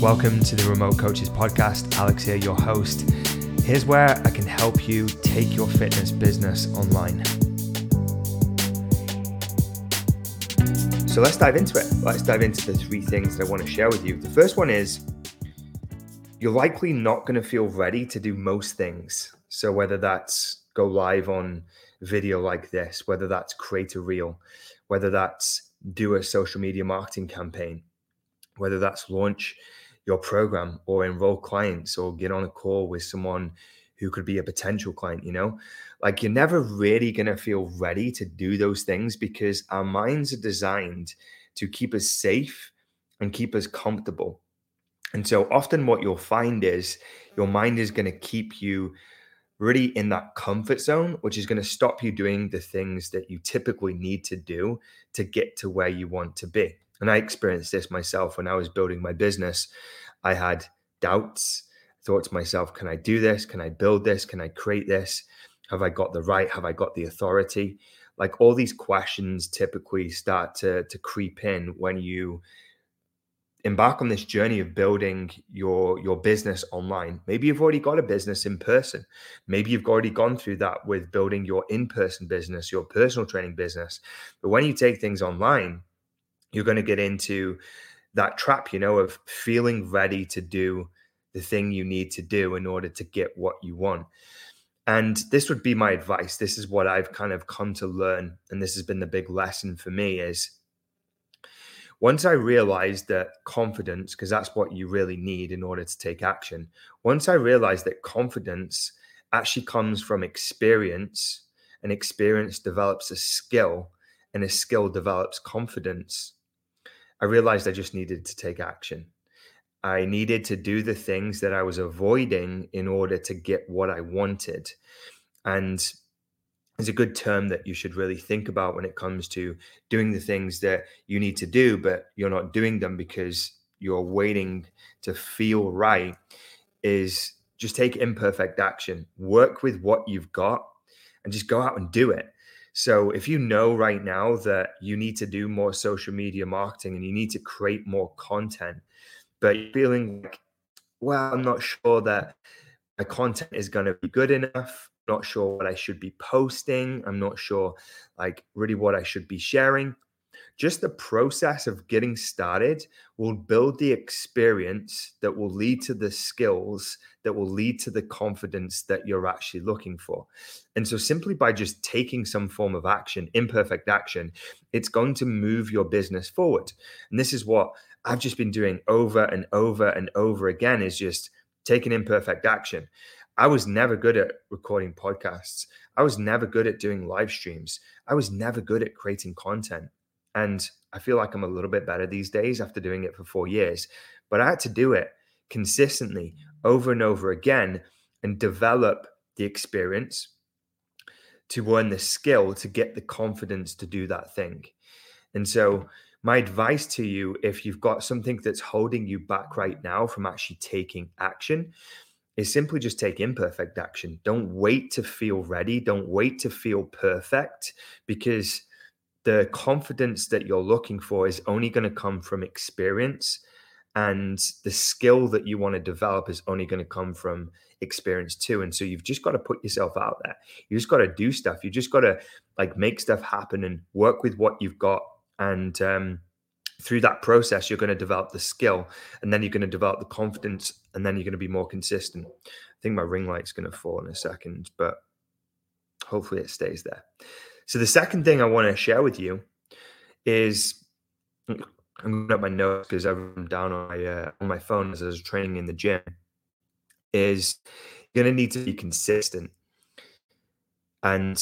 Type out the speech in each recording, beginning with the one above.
Welcome to the Remote Coaches Podcast. Alex here, your host. Here's where I can help you take your fitness business online. So let's dive into it. Let's dive into the three things that I want to share with you. The first one is you're likely not going to feel ready to do most things. So whether that's go live on video like this, whether that's create a reel, whether that's do a social media marketing campaign, whether that's launch your program or enroll clients or get on a call with someone who could be a potential client, you know? Like you're never really going to feel ready to do those things because our minds are designed to keep us safe and keep us comfortable. And so often what you'll find is your mind is going to keep you really in that comfort zone, which is going to stop you doing the things that you typically need to do to get to where you want to be. And I experienced this myself when I was building my business. I had doubts, thought to myself, can I do this? Can I build this? Can I create this? Have I got the right? Have I got the authority? Like all these questions typically start to, to creep in when you embark on this journey of building your your business online maybe you've already got a business in person maybe you've already gone through that with building your in-person business your personal training business but when you take things online you're going to get into that trap, you know, of feeling ready to do the thing you need to do in order to get what you want. And this would be my advice. This is what I've kind of come to learn. And this has been the big lesson for me is once I realized that confidence, because that's what you really need in order to take action, once I realized that confidence actually comes from experience, and experience develops a skill, and a skill develops confidence, I realized I just needed to take action. I needed to do the things that I was avoiding in order to get what I wanted. And it's a good term that you should really think about when it comes to doing the things that you need to do, but you're not doing them because you're waiting to feel right. Is just take imperfect action, work with what you've got, and just go out and do it. So if you know right now that you need to do more social media marketing and you need to create more content, but you're feeling like, well, I'm not sure that my content is going to be good enough. not sure what I should be posting. I'm not sure like really what I should be sharing just the process of getting started will build the experience that will lead to the skills that will lead to the confidence that you're actually looking for. And so, simply by just taking some form of action, imperfect action, it's going to move your business forward. And this is what I've just been doing over and over and over again is just taking imperfect action. I was never good at recording podcasts. I was never good at doing live streams. I was never good at creating content. And I feel like I'm a little bit better these days after doing it for four years. But I had to do it consistently over and over again and develop the experience to learn the skill to get the confidence to do that thing. And so, my advice to you, if you've got something that's holding you back right now from actually taking action, is simply just take imperfect action. Don't wait to feel ready. Don't wait to feel perfect because the confidence that you're looking for is only going to come from experience and the skill that you want to develop is only going to come from experience too and so you've just got to put yourself out there. You just got to do stuff. You just got to like make stuff happen and work with what you've got and um, through that process you're going to develop the skill and then you're going to develop the confidence and then you're going to be more consistent. I think my ring light's going to fall in a second but hopefully it stays there so the second thing I want to share with you is I'm going up my notes because I'm down on my uh, on my phone as I was training in the gym. Is you're going to need to be consistent, and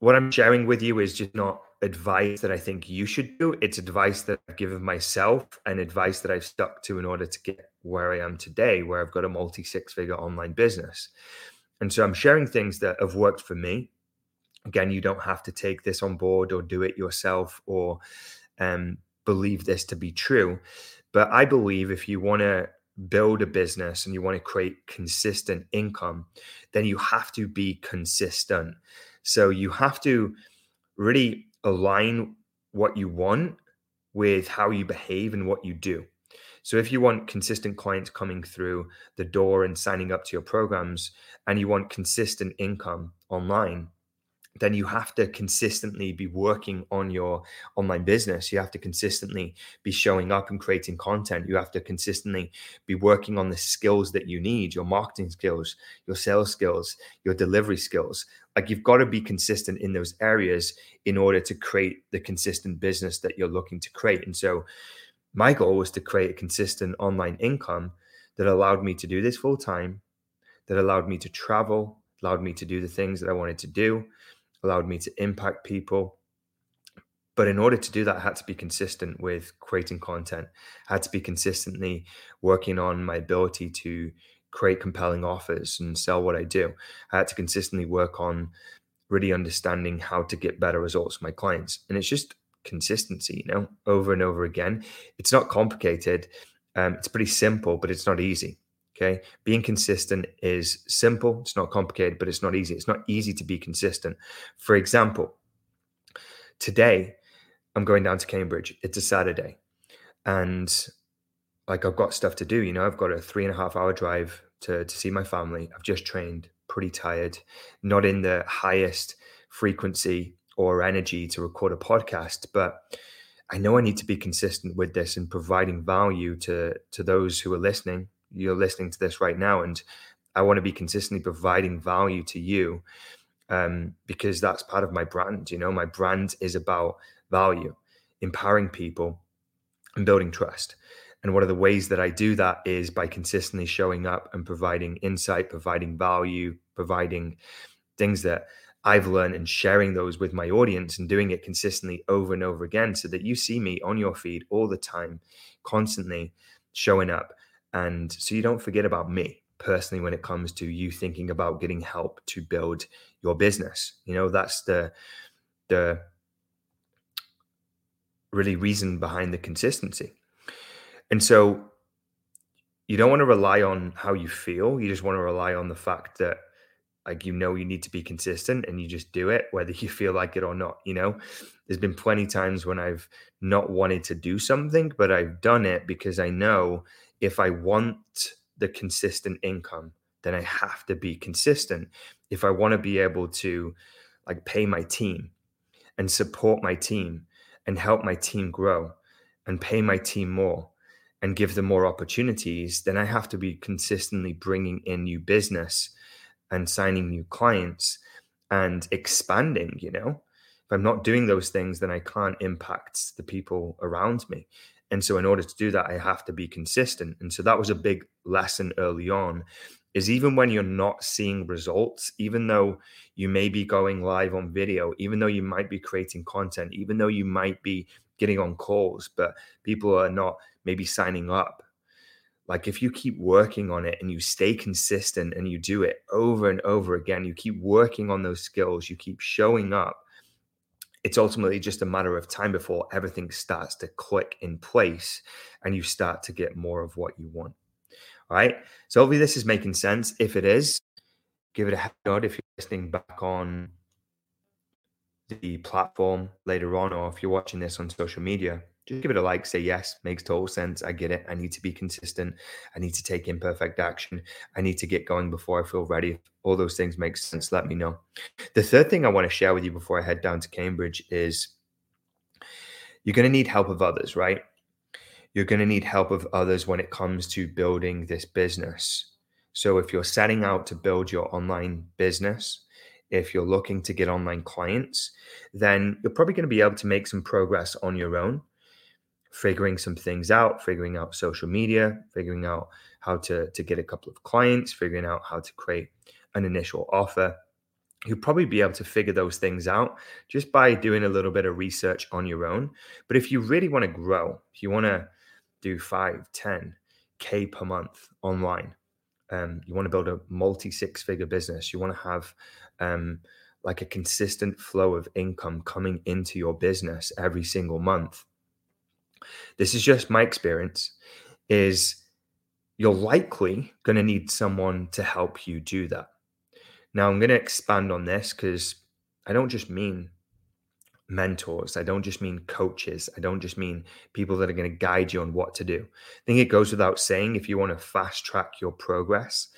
what I'm sharing with you is just not advice that I think you should do. It's advice that I've given myself and advice that I've stuck to in order to get where I am today, where I've got a multi six figure online business. And so I'm sharing things that have worked for me again, you don't have to take this on board or do it yourself or um, believe this to be true. But I believe if you want to build a business and you want to create consistent income, then you have to be consistent. So you have to really align what you want with how you behave and what you do. So if you want consistent clients coming through the door and signing up to your programs and you want consistent income online, then you have to consistently be working on your online business. You have to consistently be showing up and creating content. You have to consistently be working on the skills that you need your marketing skills, your sales skills, your delivery skills. Like you've got to be consistent in those areas in order to create the consistent business that you're looking to create. And so, my goal was to create a consistent online income that allowed me to do this full time, that allowed me to travel, allowed me to do the things that I wanted to do allowed me to impact people. But in order to do that, I had to be consistent with creating content. I had to be consistently working on my ability to create compelling offers and sell what I do. I had to consistently work on really understanding how to get better results for my clients. And it's just consistency, you know, over and over again. It's not complicated. Um, it's pretty simple, but it's not easy. Okay. Being consistent is simple. It's not complicated, but it's not easy. It's not easy to be consistent. For example, today I'm going down to Cambridge. It's a Saturday. And like I've got stuff to do, you know, I've got a three and a half hour drive to, to see my family. I've just trained, pretty tired, not in the highest frequency or energy to record a podcast, but I know I need to be consistent with this and providing value to to those who are listening you're listening to this right now and i want to be consistently providing value to you um, because that's part of my brand you know my brand is about value empowering people and building trust and one of the ways that i do that is by consistently showing up and providing insight providing value providing things that I've learned and sharing those with my audience and doing it consistently over and over again so that you see me on your feed all the time, constantly showing up. And so you don't forget about me personally when it comes to you thinking about getting help to build your business. You know, that's the the really reason behind the consistency. And so you don't want to rely on how you feel. You just want to rely on the fact that like you know you need to be consistent and you just do it whether you feel like it or not you know there's been plenty times when i've not wanted to do something but i've done it because i know if I want the consistent income, then I have to be consistent. If I want to be able to like pay my team and support my team and help my team grow and pay my team more and give them more opportunities, then I have to be consistently bringing in new business and signing new clients and expanding, you know. If I'm not doing those things, then I can't impact the people around me. And so in order to do that, I have to be consistent. And so that was a big lesson early on is even when you're not seeing results, even though you may be going live on video, even though you might be creating content, even though you might be getting on calls, but people are not maybe signing up. Like if you keep working on it and you stay consistent and you do it over and over again, you keep working on those skills, you keep showing up, it's ultimately just a matter of time before everything starts to click in place and you start to get more of what you want. All right. So hopefully this is making sense. If it is, give it a head nod if you're listening back on the platform later on, or if you're watching this on social media, just give it a like, say yes, makes total sense. I get it. I need to be consistent. I need to take imperfect action. I need to get going before I feel ready. All those things make sense. Let me know. The third thing I want to share with you before I head down to Cambridge is you're going to need help of others, right? You're going to need help of others when it comes to building this business. So if you're setting out to build your online business, if you're looking to get online clients, then you're probably going to be able to make some progress on your own figuring some things out, figuring out social media, figuring out how to, to get a couple of clients, figuring out how to create an initial offer. You'll probably be able to figure those things out just by doing a little bit of research on your own. But if you really want to grow, if you want to do five, 10 K per month online, um, you want to build a multi six figure business, you want to have um, like a consistent flow of income coming into your business every single month this is just my experience is you're likely going to need someone to help you do that now i'm going to expand on this because i don't just mean mentors. I don't just mean coaches. I don't just mean people that are going to guide you on what to do. I think it goes without saying if you want to fast track your progress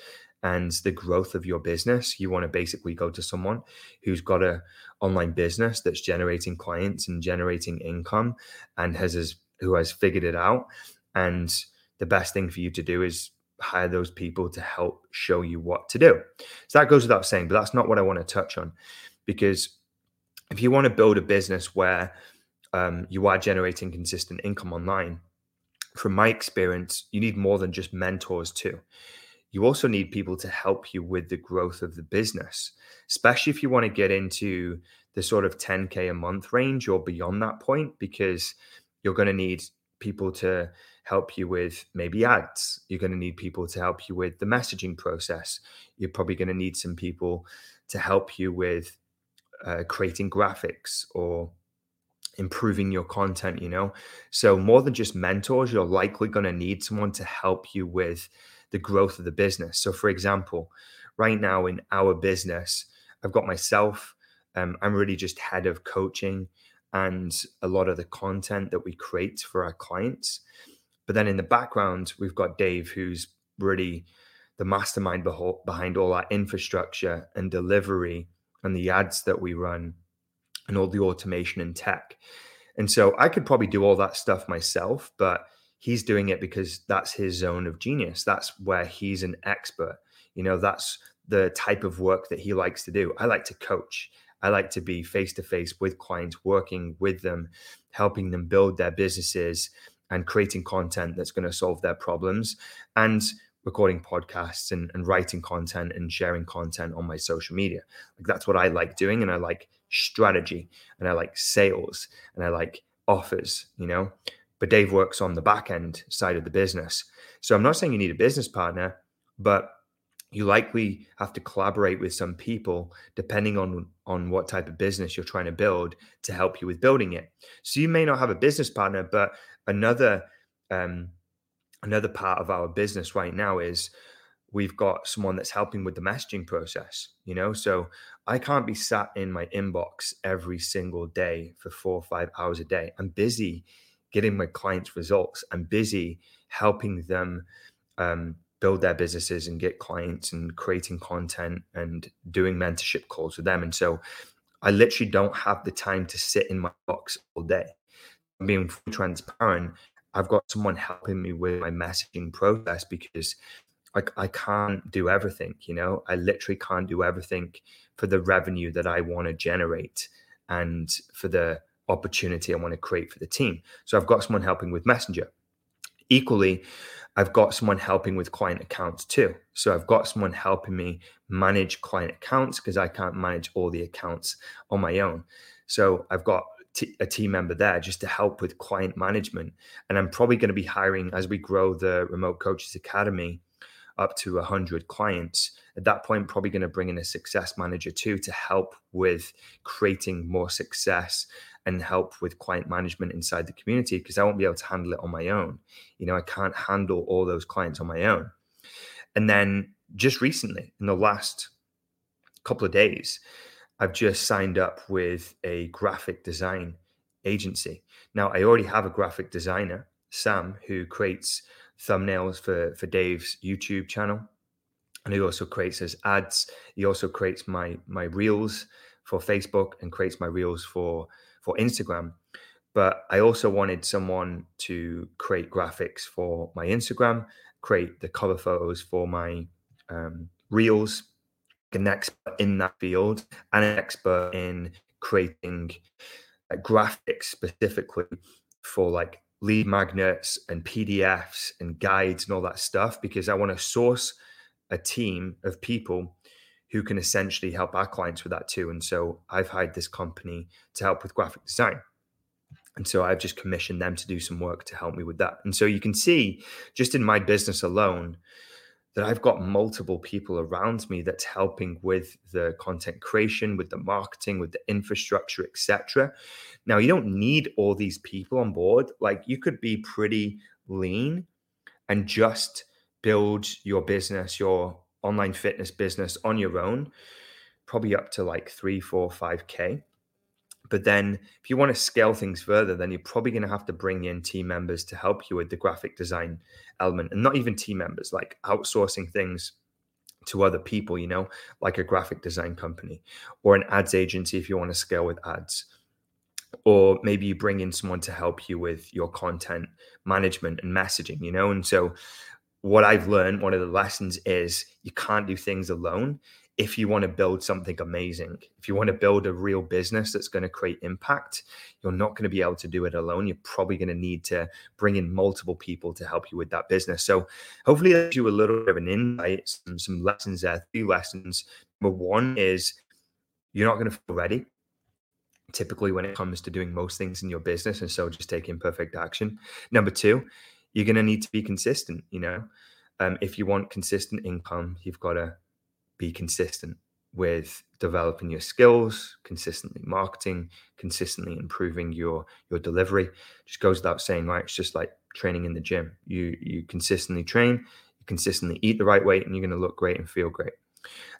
and the growth of your business, you want to basically go to someone who's got a online business that's generating clients and generating income and has, has who has figured it out. And the best thing for you to do is hire those people to help show you what to do. So that goes without saying, but that's not what I want to touch on because if you want to build a business where um, you are generating consistent income online, from my experience, you need more than just mentors too. You also need people to help you with the growth of the business, especially if you want to get into the sort of 10K a month range or beyond that point, because you're going to need people to help you with maybe ads. You're going to need people to help you with the messaging process. You're probably going to need some people to help you with uh, creating graphics or improving your content, you know? So, more than just mentors, you're likely going to need someone to help you with the growth of the business. So, for example, right now in our business, I've got myself, um, I'm really just head of coaching and a lot of the content that we create for our clients. But then in the background, we've got Dave, who's really the mastermind behind all our infrastructure and delivery and the ads that we run and all the automation and tech. And so I could probably do all that stuff myself, but he's doing it because that's his zone of genius. That's where he's an expert. You know, that's the type of work that he likes to do. I like to coach. I like to be face to face with clients, working with them, helping them build their businesses and creating content that's going to solve their problems. And recording podcasts and, and writing content and sharing content on my social media. Like that's what I like doing. And I like strategy and I like sales and I like offers, you know. But Dave works on the back end side of the business. So I'm not saying you need a business partner, but you likely have to collaborate with some people depending on on what type of business you're trying to build to help you with building it. So you may not have a business partner but another um, another part of our business right now is we've got someone that's helping with the messaging process you know? So i can't be sat in my inbox every single day for four or five hours a day. I'm busy getting my clients results. I'm busy helping them um, build their businesses and get clients and creating content and doing mentorship calls with them and so i literally don't have the time to sit in my box all day being transparent I've got someone helping me with my messaging process because I, I can't do everything, you know, I literally can't do everything for the revenue that I want to generate and for the opportunity I want to create for the team. So I've got someone helping with Messenger. Equally, I've got someone helping with client accounts too. So I've got someone helping me manage client accounts because I can't manage all the accounts on my own. So I've got t- a team member there just to help with client management. And I'm probably going to be hiring as we grow the Remote Coaches Academy up to 100 clients. At that point, probably going to bring in a success manager too to help with creating more success and help with client management inside the community because I won't be able to handle it on my own. You know, I can't handle all those clients on my own. And then just recently, in the last couple of days, I've just signed up with a graphic design agency. Now, I already have a graphic designer, Sam, who creates thumbnails for, for Dave's YouTube channel. And he also creates his ads. He also creates my my reels for Facebook and creates my reels for for Instagram. But I also wanted someone to create graphics for my Instagram, create the cover photos for my um, reels, an expert in that field and an expert in creating uh, graphics specifically for like lead magnets and PDFs and guides and all that stuff because I want to source a team of people who can essentially help our clients with that too. And so I've hired this company to help with graphic design. And so I've just commissioned them to do some work to help me with that. And so you can see just in my business alone, that I've got multiple people around me that's helping with the content creation, with the marketing, with the infrastructure, etc. Now, you don't need all these people on board. Like you could be pretty lean and just build your business, your online fitness business on your own, probably up to like three, four, five K. But then if you want to scale things further, then you're probably going to have to bring in team members to help you with the graphic design element and not even team members, like outsourcing things to other people, you know, like a graphic design company or an ads agency if you want to scale with ads. Or maybe you bring in someone to help you with your content management and messaging, you know? And so, what I've learned, one of the lessons is you can't do things alone if you want to build something amazing, if you want to build a real business that's going to create impact, you're not going to be able to do it alone. You're probably going to need to bring in multiple people to help you with that business. So hopefully that gives you a little bit of an insight, some, some lessons there, three lessons. Number one is you're not going to feel ready typically when it comes to doing most things in your business and so just take imperfect action number two you're going to need to be consistent you know um, if you want consistent income you've got to be consistent with developing your skills, consistently marketing, consistently improving your your delivery. Just goes without saying, right? It's just like training in the gym. You you consistently train, you consistently eat the right way, and you're going to look great and feel great.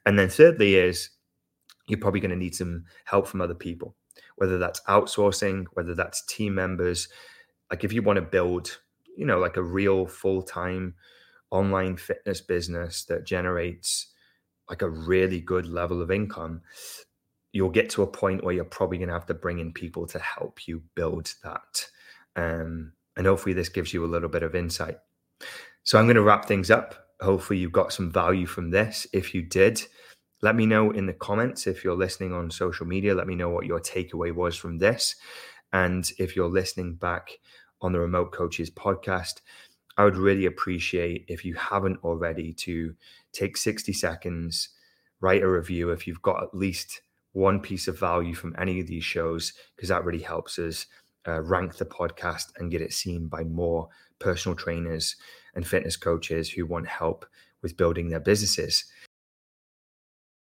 And then thirdly is you're probably going to need some help from other people, whether that's outsourcing, whether that's team members. Like if you want to build, you know, like a real full time online fitness business that generates like a really good level of income, you'll get to a point where you're probably going to have to bring in people to help you build that. Um, and hopefully, this gives you a little bit of insight. So, I'm going to wrap things up. Hopefully, you got some value from this. If you did, let me know in the comments. If you're listening on social media, let me know what your takeaway was from this. And if you're listening back on the Remote Coaches podcast, I would really appreciate if you haven't already to take 60 seconds, write a review if you've got at least one piece of value from any of these shows, because that really helps us uh, rank the podcast and get it seen by more personal trainers and fitness coaches who want help with building their businesses.